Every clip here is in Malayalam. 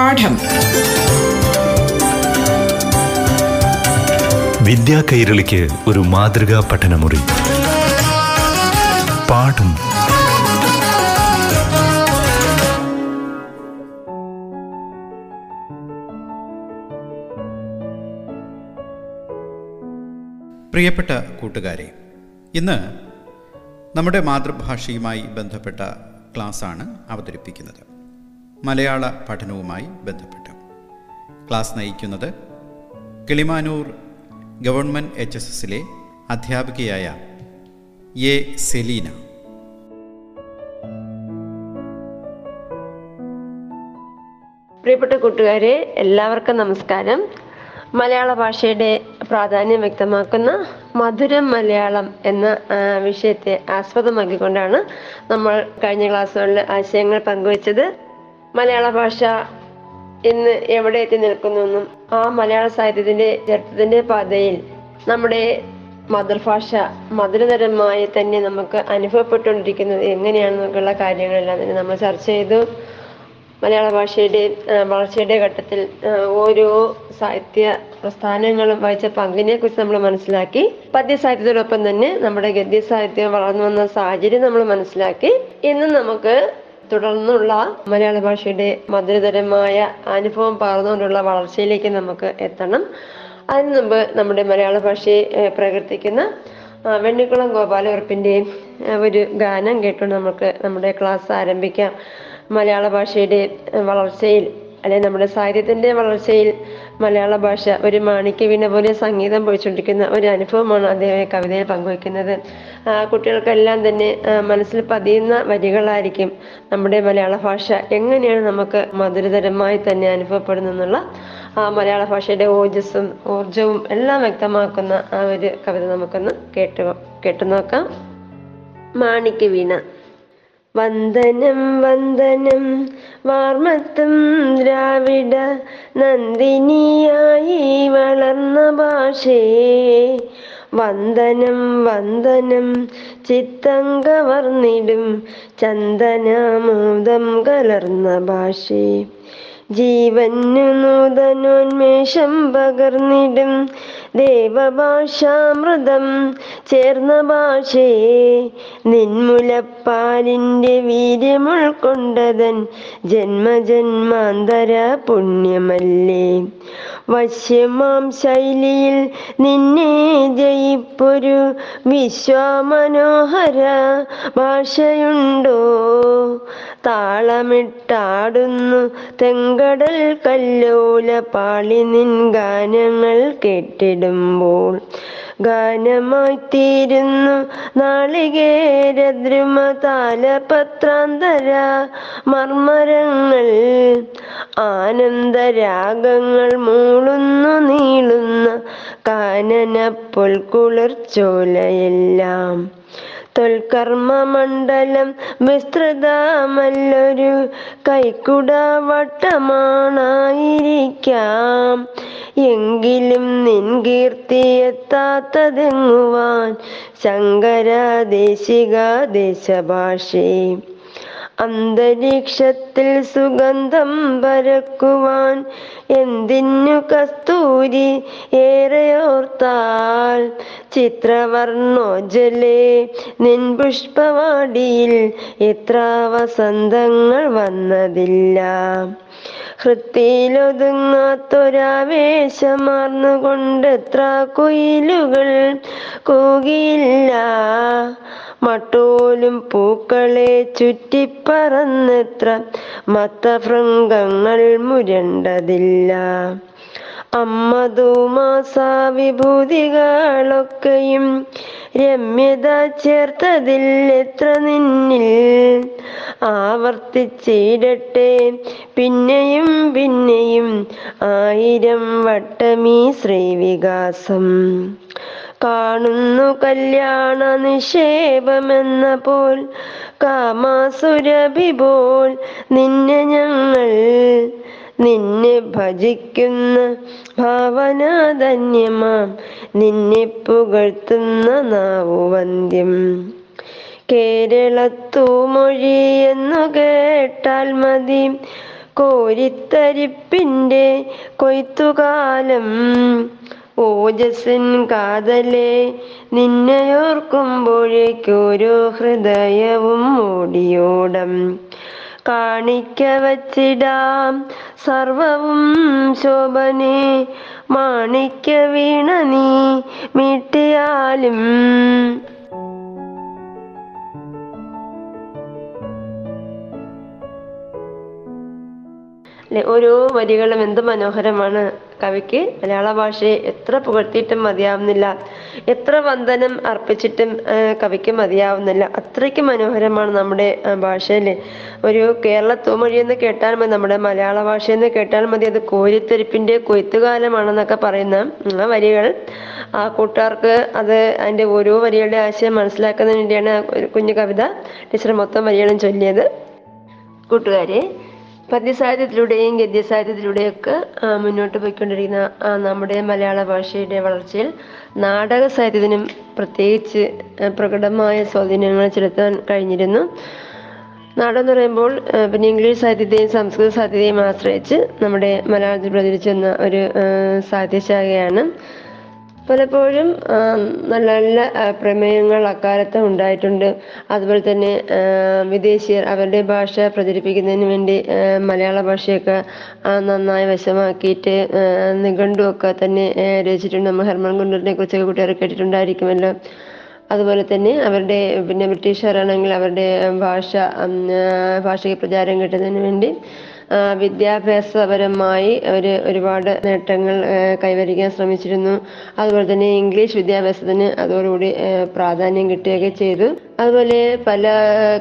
പാഠം. വിദ്യാ കൈരളിക്ക് ഒരു മാതൃകാ പഠനമുറി. പാഠം. പ്രിയപ്പെട്ട കൂട്ടുകാരെ ഇന്ന് നമ്മുടെ മാതൃഭാഷയുമായി ബന്ധപ്പെട്ട ക്ലാസ്സാണ് അവതരിപ്പിക്കുന്നത്. മലയാള പഠനവുമായി ബന്ധപ്പെട്ട്. ക്ലാസ് നയിക്കുന്നത് കിളിമാനൂർ ഗവൺമെന്റ് എച്ച് എസ് എസിലെ അധ്യാപികയായ എ സെലീന. പ്രിയപ്പെട്ട കൂട്ടുകാരെ എല്ലാവർക്കും നമസ്കാരം. മലയാള ഭാഷയുടെ പ്രാധാന്യം വ്യക്തമാക്കുന്ന മധുരം മലയാളം എന്ന വിഷയത്തെ ആസ്പദമാക്കിക്കൊണ്ടാണ് നമ്മൾ കഴിഞ്ഞ ക്ലാസ്സുകളിൽ ആശയങ്ങൾ പങ്കുവച്ചത്. മലയാള ഭാഷ ഇന്ന് എവിടെ എത്തി നിൽക്കുന്നുവെന്നും ആ മലയാള സാഹിത്യത്തിന്റെ ചരിത്രത്തിന്റെ പാതയിൽ നമ്മുടെ മാതൃഭാഷ മധുരതരമായി തന്നെ നമുക്ക് അനുഭവപ്പെട്ടുകൊണ്ടിരിക്കുന്നത് എങ്ങനെയാണെന്നൊക്കെയുള്ള കാര്യങ്ങളെല്ലാം തന്നെ നമ്മൾ ചർച്ച ചെയ്തു. മലയാള ഭാഷയുടെ വളർച്ചയുടെ ഘട്ടത്തിൽ ഓരോ സാഹിത്യ പ്രസ്ഥാനങ്ങളും വഹിച്ച പങ്കിനെ കുറിച്ച് നമ്മൾ മനസ്സിലാക്കി പദ്യ സാഹിത്യത്തോടൊപ്പം തന്നെ നമ്മുടെ ഗദ്യ സാഹിത്യം വളർന്നു വന്ന സാഹചര്യം നമ്മൾ മനസ്സിലാക്കി. ഇന്ന് നമുക്ക് തുടർന്നുള്ള മലയാള ഭാഷയുടെ മധുരതരമായ അനുഭവം പകർന്നുകൊണ്ടുള്ള വളർച്ചയിലേക്ക് നമുക്ക് എത്തണം. അതിനു മുമ്പ് നമ്മുടെ മലയാള ഭാഷയെ പ്രകീർത്തിക്കുന്ന വെണ്ണിക്കുളം ഗോപാലകുറുപ്പിന്റെ ആ, ഒരു ഗാനം കേട്ടുകൊണ്ട് നമുക്ക് നമ്മുടെ ക്ലാസ് ആരംഭിക്കാം. മലയാള ഭാഷയുടെ വളർച്ചയിൽ അല്ലെങ്കിൽ നമ്മുടെ സാഹിത്യത്തിന്റെ വളർച്ചയിൽ മലയാള ഭാഷ ഒരു മാണിക്യ വീണ പോലെ സംഗീതം പൊഴിച്ചുകൊണ്ടിരിക്കുന്ന ഒരു അനുഭവമാണ് അദ്ദേഹം കവിതയിൽ പങ്കുവയ്ക്കുന്നത്. കുട്ടികൾക്കെല്ലാം തന്നെ മനസ്സിൽ പതിയുന്ന വരികളായിരിക്കും നമ്മുടെ മലയാള ഭാഷ. എങ്ങനെയാണ് നമുക്ക് മധുരതരമായി തന്നെ അനുഭവപ്പെടുന്നെന്നുള്ള മലയാള ഭാഷയുടെ ഓജസ്സും ഊർജവും എല്ലാം വ്യക്തമാക്കുന്ന ആ ഒരു കവിത നമുക്കൊന്ന് കേട്ടു കേട്ടു നോക്കാം. മാണിക്യ വീണ. വന്ദനം വന്ദനം വാർമത്തും ദ്രാവിഡ നന്ദിനിയായി വളർന്ന ഭാഷേ. വന്ദനം വന്ദനം ചിത്തം കവർന്നിടും ചന്ദനാമോദം കലർന്ന ഭാഷേ. ജീവന്നു നൂതനോന്മേഷം പകർന്നിടും ദേവഭാഷാമൃതം ചേർന്ന ഭാഷേ. നിൻമുലപ്പാലിന്റെ വീര്യമുൾക്കൊണ്ടതൻ ജന്മജന്മാന്തര പുണ്യമല്ലേ. വശ്യമാം ശൈലിയിൽ നിന്നെ ജയിപ്പൊരു വിശ്വമനോഹര ഭാഷയുണ്ടോ. താളമിട്ടാടുന്നു തെങ്കടൽ കല്ലോല പാളി നിൻ ഗാനങ്ങൾ കേട്ടിടുമ്പോൾ ഗാനമായി തീരുന്നു നാളികേരദ്രുമ താലപത്രാന്തര മർമരങ്ങൾ ആനന്ദരാഗങ്ങൾ മൂളുന്നു നീളുന്ന കാനന കുളിർച്ചോലയെല്ലാം തൊൽകർമ്മ മണ്ഡലം വിസ്തൃതമല്ലൊരു കൈക്കുട വട്ടമാണായിരിക്കാം എങ്കിലും നിൻ കീർത്തി എത്താത്തതെങ്ങുവാൻ ശങ്കര ദേശിക ദേശഭാഷേ അന്തരീക്ഷത്തിൽ സുഗന്ധം പരക്കുവാൻ എന്തിനു കസ്തൂരി ഏറെയോർത്താൽ? ചിത്രവർണോജലേ നിൻ പുഷ്പവാടിയിൽ എത്ര വസന്തങ്ങൾ വന്നതില്ല. ഹൃത്തിയിലൊതുങ്ങാത്തൊരാവേശമാർന്നുകൊണ്ട് എത്ര കുയിലുകൾ കൂകിയില്ല. മട്ടോലും പൂക്കളെ ചുറ്റിപ്പറന്നെത്ര മത്തഭൃംഗങ്ങൾ മുരണ്ടതില്ല. അമ്മതൂമാസ വിഭൂതികളൊക്കെയും രമ്യത ചേർത്തതിൽ എത്ര നിന്നിൽ ആവർത്തിച്ചിടട്ടെ പിന്നെയും പിന്നെയും ആയിരം വട്ടമീ ശ്രീവികാസം. കാണുന്നു കല്യാണ നിക്ഷേപമെന്ന പോൽ കാമാസുരഭി പോൽ നിന്നെ ഞങ്ങൾ നിന്നെ ഭജിക്കുന്ന ഭാവനാധന്യമാം. നിന്നെ പുകഴ്ത്തുന്ന നാവുവന്ധ്യം. കേരളത്തു മൊഴി എന്നു കേട്ടാൽ മതി. കോരിത്തരിപ്പിന്റെ കൊയ്ത്തുകാലം. ഓജസ്സിൻ കാതലെ നിന്നെയോർക്കുമ്പോഴേക്കൊരു ഹൃദയവും ഓടിയോടം. കാണിക്ക വച്ചിടാം സർവവും ശോഭനെ മാണിക്യ വീണ നീ മീട്ടിയാലും ഓരോ വരികളും എന്ത് മനോഹരമാണ്. കവിക്ക് മലയാള ഭാഷയെ എത്ര പുകഴ്ത്തിയിട്ടും മതിയാവുന്നില്ല. എത്ര വന്ദനം അർപ്പിച്ചിട്ടും കവിക്ക് മതിയാവുന്നില്ല. അത്രയ്ക്ക് മനോഹരമാണ് നമ്മുടെ ഭാഷയിലെ. ഒരു കേരള എന്ന് കേട്ടാൽ മതി നമ്മുടെ മലയാള ഭാഷ എന്ന് കേട്ടാൽ മതി. അത് കോരിത്തെരിപ്പിന്റെ കൊയ്ത്തുകാലമാണെന്നൊക്കെ പറയുന്ന ആ വരികൾ. ആ കൂട്ടുകാർക്ക് അത് അതിന്റെ ഓരോ വരികളുടെ ആശയം മനസ്സിലാക്കുന്നതിന് വേണ്ടിയാണ് കുഞ്ഞു കവിത ടീച്ചർ മൊത്തം വരികളും ചൊല്ലിയത്. കൂട്ടുകാരെ പദ്യസാഹിത്യത്തിലൂടെയും ഗദ്യസാഹിത്യത്തിലൂടെയൊക്കെ മുന്നോട്ട് പോയിക്കൊണ്ടിരിക്കുന്ന നമ്മുടെ മലയാള ഭാഷയുടെ വളർച്ചയിൽ നാടക സാഹിത്യത്തിനും പ്രത്യേകിച്ച് പ്രകടമായ സ്വാധീനങ്ങൾ ചെലുത്താൻ കഴിഞ്ഞിരുന്നു. നാടകം എന്ന് പറയുമ്പോൾ പിന്നെ ഇംഗ്ലീഷ് സാഹിത്യത്തെയും സംസ്കൃത സാഹിത്യത്തെയും ആശ്രയിച്ച് നമ്മുടെ മലയാളത്തിൽ പ്രചരിച്ചു വന്ന ഒരു സാഹിത്യശാഖയാണ് പലപ്പോഴും നല്ല നല്ല പ്രമേയങ്ങൾ അക്കാലത്ത് ഉണ്ടായിട്ടുണ്ട്. അതുപോലെ തന്നെ വിദേശീയർ അവരുടെ ഭാഷ പ്രചരിപ്പിക്കുന്നതിന് വേണ്ടി മലയാള ഭാഷയൊക്കെ നന്നായി വശമാക്കിയിട്ട് നിഘണ്ടു നിഘണ്ടുവൊക്കെ തന്നെ രചിച്ചിട്ടുണ്ട്. നമ്മൾ ഹെർമൻ ഗുണ്ടറിനെ കുറിച്ചൊക്കെ കൂട്ടുകാർ കേട്ടിട്ടുണ്ടായിരിക്കുമല്ലോ. അതുപോലെ തന്നെ അവരുടെ പിന്നെ ബ്രിട്ടീഷുകാരാണെങ്കിൽ അവരുടെ ഭാഷ ഭാഷയ്ക്ക് പ്രചാരം കിട്ടുന്നതിന് വേണ്ടി വിദ്യാഭ്യാസപരമായി അവർ ഒരുപാട് നേട്ടങ്ങൾ കൈവരിക്കാൻ ശ്രമിച്ചിരുന്നു. അതുപോലെ തന്നെ ഇംഗ്ലീഷ് വിദ്യാഭ്യാസത്തിന് അതോടുകൂടി പ്രാധാന്യം കിട്ടുകയൊക്കെ ചെയ്തു. അതുപോലെ പല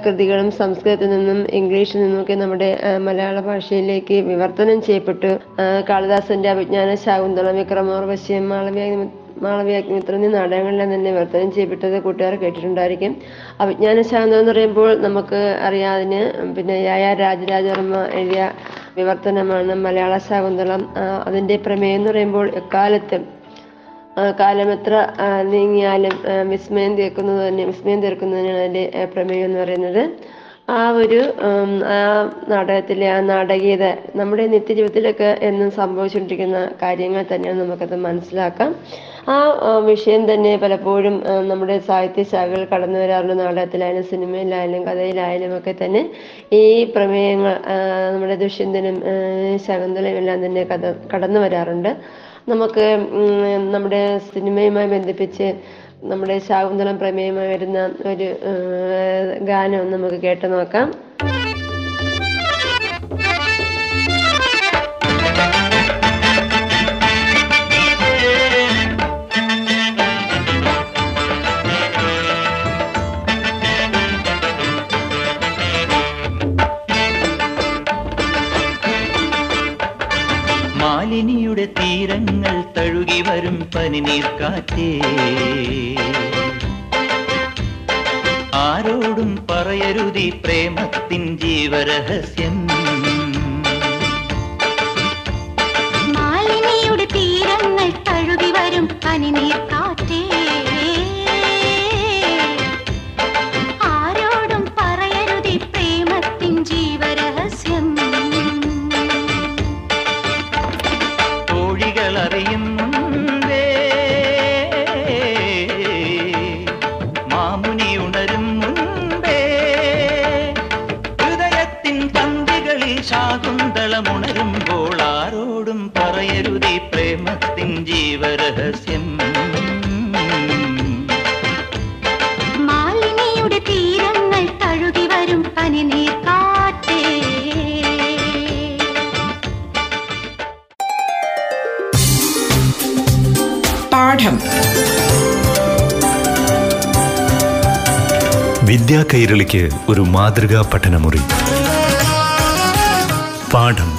കൃതികളും സംസ്കൃതത്തിൽ നിന്നും ഇംഗ്ലീഷിൽ നിന്നുമൊക്കെ നമ്മുടെ മലയാള ഭാഷയിലേക്ക് വിവർത്തനം ചെയ്യപ്പെട്ടു. കാളിദാസന്റെ അഭിജ്ഞാന ശാകുന്തളം വിക്രമോർവശ്യം മാളവ്യ മാളവ്യാഗ്നിമിത്രം എന്നീ നാടകങ്ങളിലെല്ലാം തന്നെ വർത്തനം ചെയ്യപ്പെട്ടത് കൂട്ടുകാർ കേട്ടിട്ടുണ്ടായിരിക്കും. അഭിജ്ഞാന ശാന്തം എന്ന് പറയുമ്പോൾ നമുക്ക് അറിയാതിന് പിന്നെ യായ രാജരാജവർമ്മ എഴുതിയ വിവർത്തനമാണ് മലയാള ശാകുന്തളം. അതിന്റെ പ്രമേയം എന്ന് പറയുമ്പോൾ എക്കാലത്തും കാലം കാലമെത്ര നീങ്ങിയാലും വിസ്മയം തീർക്കുന്നത് തന്നെ വിസ്മയം തീർക്കുന്നതിനാണ് അതിന്റെ പ്രമേയം എന്ന് പറയുന്നത്. ആ ഒരു ആ നാടകത്തിലെ ആ നാടകീയത നമ്മുടെ നിത്യജീവിതത്തിലൊക്കെ എന്നും സംഭവിച്ചുകൊണ്ടിരിക്കുന്ന കാര്യങ്ങൾ തന്നെയാണ് നമുക്കത് മനസ്സിലാക്കാം. ആ വിഷയം തന്നെ പലപ്പോഴും നമ്മുടെ സാഹിത്യ ശാഖകൾ കടന്നു വരാറുള്ള നാടകത്തിലായാലും സിനിമയിലായാലും കഥയിലായാലും ഒക്കെ തന്നെ ഈ പ്രമേയങ്ങൾ നമ്മുടെ ദുഷ്യന്തനും ശകുന്തലയും എല്ലാം തന്നെ കഥ കടന്നു വരാറുണ്ട്. നമുക്ക് നമ്മുടെ സിനിമയുമായി ബന്ധിപ്പിച്ച് നമ്മുടെ ശാകുന്തളം പ്രമേയമായി വരുന്ന ഒരു ഗാനം നമുക്ക് കേട്ടു നോക്കാം. വരും പനിനീർ കാറ്റേ. ആരോടും പറയരുതി പ്രേമത്തിൻ ജീവരഹസ്യം. മാലിനിയുടെ തീരങ്ങൾ തഴുകി വരും പനിനീർ പറയരുതി പ്രേമത്തിൻ ജീവരഹസ്യം. മാലിനിയുടെ തീരങ്ങൾ തഴുകി വരും പനിനീർ കാറ്റേ പാഠം. വിദ്യാ കൈരളിക്ക് ഒരു മാതൃകാ പഠനമുറി. പാഠം.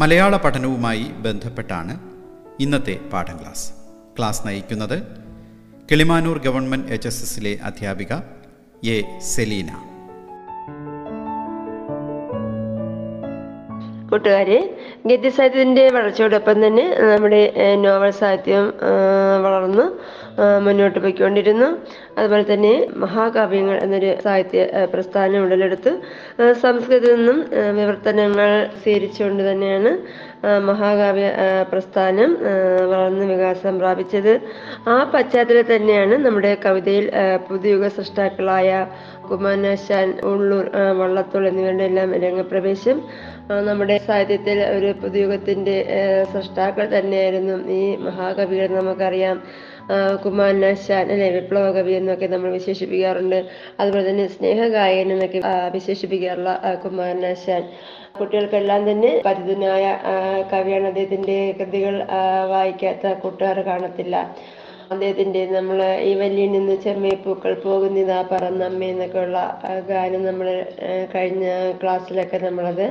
മലയാള പഠനവുമായി ബന്ധപ്പെട്ടാണ് ഇന്നത്തെ പാഠം ക്ലാസ്. ക്ലാസ് നയിക്കുന്നത് കിളിമാനൂർ ഗവൺമെന്റ് എച്ച് എസ് എസിലെ അധ്യാപിക എ സെലീന. കൂട്ടുകാരെ ഗദ്യസാഹിത്യത്തിന്റെ വളർച്ചയോടൊപ്പം തന്നെ നമ്മുടെ നോവൽ സാഹിത്യം വളർന്നു. മുന്നോട്ട് പോയിക്കൊണ്ടിരുന്നു. അതുപോലെ തന്നെ മഹാകാവ്യങ്ങൾ എന്നൊരു സാഹിത്യ പ്രസ്ഥാനം ഉടലെടുത്ത് സംസ്കൃതത്തിൽ നിന്നും വിവർത്തനങ്ങൾ സ്വീകരിച്ചുകൊണ്ട് തന്നെയാണ് മഹാകാവ്യ പ്രസ്ഥാനം വളർന്ന് വികാസം പ്രാപിച്ചത്. ആ പശ്ചാത്തലത്തിൽ തന്നെയാണ് നമ്മുടെ കവിതയിൽ പുതുയുഗ സൃഷ്ടാക്കളായ കുമാരനാശാൻ ഉള്ളൂർ വള്ളത്തോൾ എന്നിവരുടെ എല്ലാം രംഗപ്രവേശം. നമ്മുടെ സാഹിത്യത്തിൽ ഒരു പുതുയുഗത്തിന്റെ സൃഷ്ടാക്കൾ തന്നെയായിരുന്നു ഈ മഹാകവികൾ നമുക്കറിയാം. കുമാരനാശാൻ അല്ലെ വിപ്ലവ കവി എന്നൊക്കെ നമ്മൾ വിശേഷിപ്പിക്കാറുണ്ട്. അതുപോലെ തന്നെ സ്നേഹഗായൻ എന്നൊക്കെ വിശേഷിപ്പിക്കാറുള്ള കുമാരനാശാൻ. കുട്ടികൾക്കെല്ലാം തന്നെ പരിചിതനായ കവിയാണ് അദ്ദേഹത്തിന്റെ കൃതികൾ വായിക്കാത്ത കൂട്ടുകാർ കാണത്തില്ല. അദ്ദേഹത്തിന്റെ നമ്മൾ ഈ വലിയ നിന്ന് ചെമ്മേപ്പൂക്കൾ പോകുന്നിതാ പറന്നമ്മ എന്നൊക്കെയുള്ള ഗാനം നമ്മൾ കഴിഞ്ഞ ക്ലാസ്സിലൊക്കെ നമ്മളത്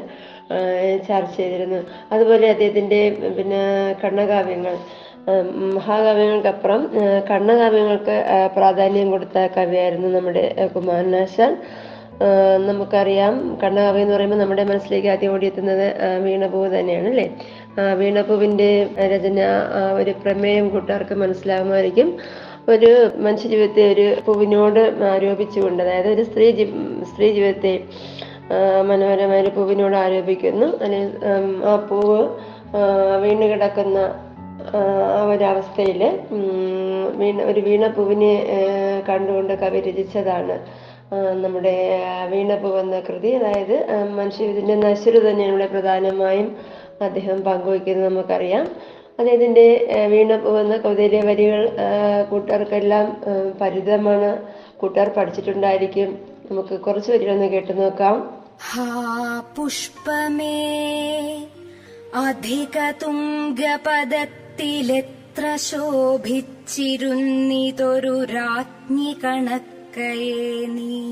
ചർച്ച ചെയ്തിരുന്നു. അതുപോലെ അദ്ദേഹത്തിന്റെ പിന്നെ കണ്ണകാവ്യങ്ങൾ. മഹാകാവ്യങ്ങൾക്കപ്പുറം കണ്ണകാവ്യങ്ങൾക്ക് പ്രാധാന്യം കൊടുത്ത കവിയായിരുന്നു നമ്മുടെ കുമാരനാശാൻ. നമുക്കറിയാം കണ്ണകാവ്യം എന്ന് പറയുമ്പോൾ നമ്മുടെ മനസ്സിലേക്ക് ആദ്യം ഓടിയെത്തുന്നത് വീണപൂ തന്നെയാണ് അല്ലേ? വീണപൂവിന്റെ രചന ഒരു പ്രമേയം കൂട്ടുകാർക്ക് മനസ്സിലാകുമായിരിക്കും. ഒരു മനുഷ്യ ജീവിതത്തെ ഒരു പൂവിനോട് ആരോപിച്ചുകൊണ്ട് അതായത് ഒരു സ്ത്രീ സ്ത്രീ ജീവിതത്തെ മനോഹരമായ ഒരു പൂവിനോട് ആരോപിക്കുന്നു. അല്ലെങ്കിൽ ആ പൂവ് വീണ് കിടക്കുന്ന ഒരവസ്ഥയിൽ വീണ ഒരു വീണപ്പൂവിനെ കണ്ടുകൊണ്ട് കവി രചിച്ചതാണ്. നമ്മുടെ വീണപ്പൂ എന്ന കൃതി. അതായത് മനുഷ്യവിധത്തിന്റെ നശ്വര തന്നെയാണ് ഇവിടെ പ്രധാനമായും അദ്ദേഹം പങ്കുവയ്ക്കുന്നത് നമുക്കറിയാം. അദ്ദേഹത്തിന്റെ വീണപ്പൂ എന്ന കവിതയിലെ വരികൾ കൂട്ടുകാർക്കെല്ലാം പരിചിതമാണ്. കൂട്ടുകാർ പഠിച്ചിട്ടുണ്ടായിരിക്കും. നമുക്ക് കുറച്ച് വരികളൊന്ന് കേട്ടു നോക്കാം. പുഷ്പമേ അധിക തുംഗപദ അധികതുംഗപദത്തിലെത്ര ശോഭിച്ചിരുന്നിതൊരു രാജ്ഞി കണക്കയെ നീ.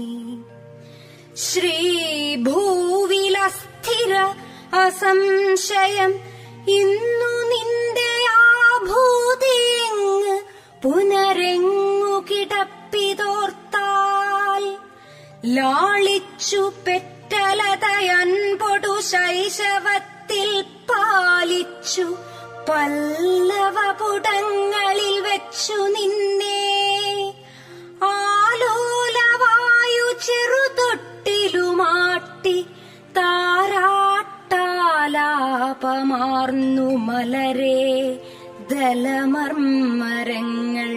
ശ്രീഭൂവിലസ്ഥിര അസംശയം ഇന്നു നിന്റെ ആഭൂതിയെങ്ങ് പുനരെങ്ങു കിടപ്പിതോർത്താൽ? ലാളിച്ചു പെറ്റലതയൻപൊടു ശൈശവത്തിൽ പാലിച്ചു പല്ലവപുടങ്ങളിൽ വെച്ചു നിന്നെ. ആലോലവായു ചെറുതൊട്ടിലുമാട്ടി താരാട്ടാലാപമാർന്നു മലരെ ദലമർമ്മരങ്ങൾ.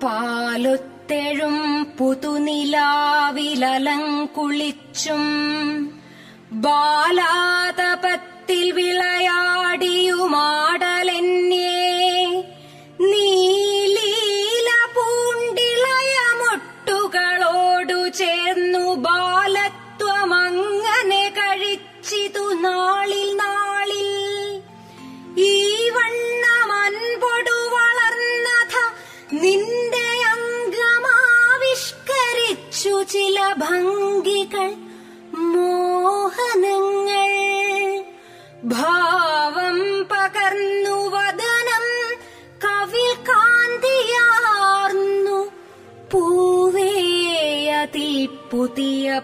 പാലൊത്തെഴും പുതുനിലാവിലലങ്കുളിച്ചും ബാലാതപത്തിൽ വിളയാടിയുമാടലെന്നെ നീലീല പൂണ്ടിളയമൊട്ടുകളോടു ചേർന്നു ബാലത്വമങ്ങനെ കഴിച്ചിതു നാളിൽ നാളിൽ. ഈ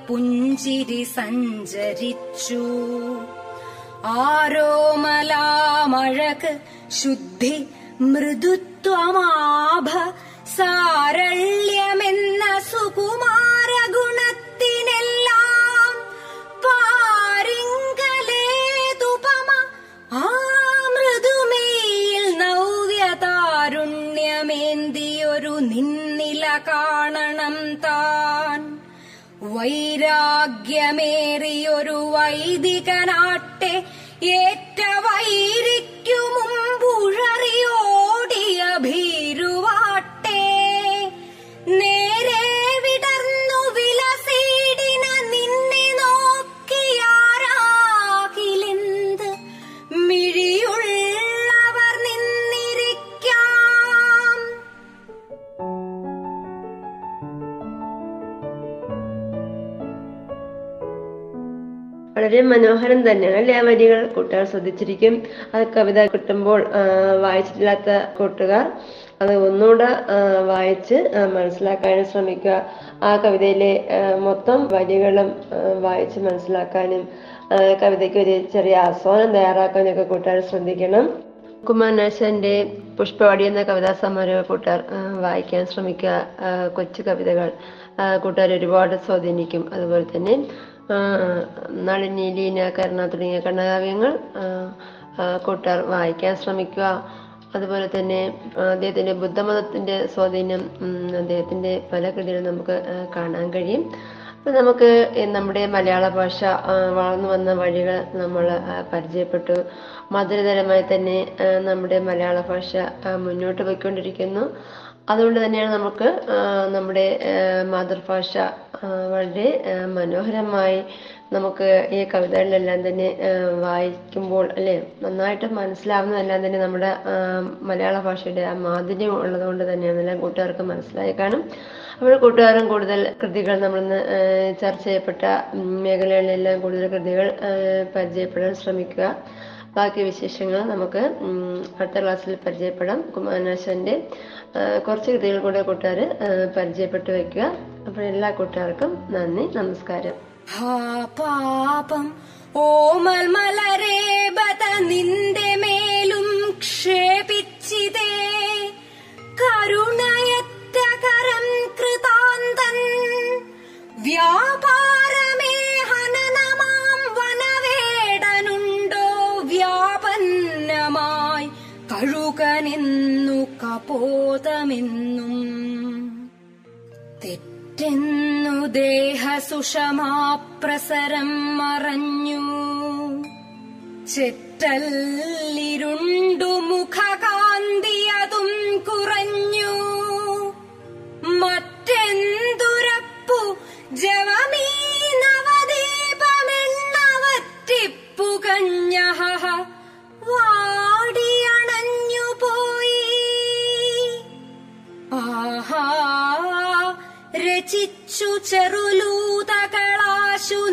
पुञ्जिरि सञ्चरिचु आरोमलामळक् शुद्धि मृदुत्वमाभ सारल् വൈരാഗ്യമേറിയൊരു വൈദികനാട്ടെ ഏറ്റ വളരെ മനോഹരം തന്നെയാണ് അല്ലെ ആ വരികൾ? കൂട്ടുകാർ ശ്രദ്ധിച്ചിരിക്കും. അത് കവിത കിട്ടുമ്പോൾ ആ, വായിച്ചിട്ടില്ലാത്ത കൂട്ടുകാർ അത് ഒന്നുകൂടെ ആ, വായിച്ച് ആ, മനസ്സിലാക്കാനും ശ്രമിക്കുക. ആ കവിതയിലെ ആ, മൊത്തം വരികളും ആ, വായിച്ച് മനസ്സിലാക്കാനും ആ, കവിതയ്ക്ക് ഒരു ചെറിയ ആസ്വാദനം തയ്യാറാക്കാനൊക്കെ കൂട്ടുകാർ ശ്രദ്ധിക്കണം. കുമാരനാശന്റെ പുഷ്പവാടി എന്ന കവിതാ സമാരോഹ കൂട്ടുകാർ വായിക്കാൻ ശ്രമിക്കുക. കൊച്ചു കവിതകൾ ആ, കൂട്ടുകാർ ഒരുപാട് സ്വാധീനിക്കും. അതുപോലെ തന്നെ ആ, നളിനി ലീന കരുണ തുടങ്ങിയ കണ്ണകാവ്യങ്ങൾ കൂട്ടുകാർ വായിക്കാൻ ശ്രമിക്കുക. അതുപോലെ തന്നെ അദ്ദേഹത്തിന്റെ ബുദ്ധമതത്തിന്റെ സ്വാധീനം അദ്ദേഹത്തിന്റെ പല കൃതികളും നമുക്ക് കാണാൻ കഴിയും. നമുക്ക് നമ്മുടെ മലയാള ഭാഷ വളർന്നു വന്ന വഴികൾ നമ്മൾ പരിചയപ്പെട്ടു. മധുരതരമായി തന്നെ നമ്മുടെ മലയാള ഭാഷ മുന്നോട്ട് പോയിക്കൊണ്ടിരിക്കുന്നു. അതുകൊണ്ട് തന്നെയാണ് നമുക്ക് നമ്മുടെ മാതൃഭാഷ വളരെ മനോഹരമായി നമുക്ക് ഈ കവിതകളിലെല്ലാം തന്നെ വായിക്കുമ്പോൾ അല്ലെ നന്നായിട്ട് മനസ്സിലാവുന്നതെല്ലാം തന്നെ നമ്മുടെ മലയാള ഭാഷയുടെ ആ മാധുര്യം ഉള്ളതുകൊണ്ട് തന്നെയാണ് എല്ലാം കൂട്ടുകാർക്ക് മനസ്സിലായി കാണും. അപ്പോൾ കൂട്ടുകാരും കൂടുതൽ കൃതികൾ നമ്മൾ ഇന്ന് ചർച്ച ചെയ്യപ്പെട്ട മേഖലകളിലെല്ലാം കൂടുതൽ കൃതികൾ പരിചയപ്പെടാൻ ശ്രമിക്കുക. ബാക്കി വിശേഷങ്ങൾ നമുക്ക് അടുത്ത ക്ലാസ്സിൽ പരിചയപ്പെടാം. കുമാരനാശാന്റെ കുറച്ച് കൃതികൾ കൂടെ കൂട്ടുകാർ പരിചയപ്പെട്ടു വെക്കുക അപ്പോൾ എല്ലാ കൂട്ടുകാർക്കും നന്ദി നമസ്കാരം. പാപം ബത നിന്റെ മേലും ക്ഷേപിച്ചിതേ. കരുണയറ്റ വ്യാപാരമേ ഹനനമാം വനവേടനുണ്ടോ വ്യാപന്നമായി കഴുകനെന്നു കപോതമെന്നും. തെറ്റെന്നു ദേഹസുഷമാപ്രസരം മറഞ്ഞു. ചെറ്റല്ലിരുണ്ടു മുഖകാന്തിയതും ചെറുലൂതകളാശു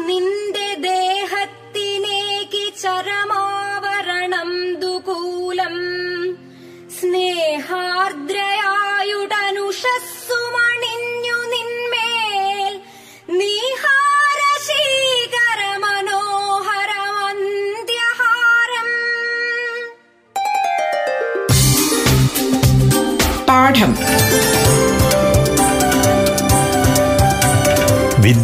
നിന്റെ ദേഹത്തിനേക്ക് ചരമാവരണം ദുകൂലം സ്നേഹാർദ്രയായുടനുഷസ്സുമണിഞ്ഞു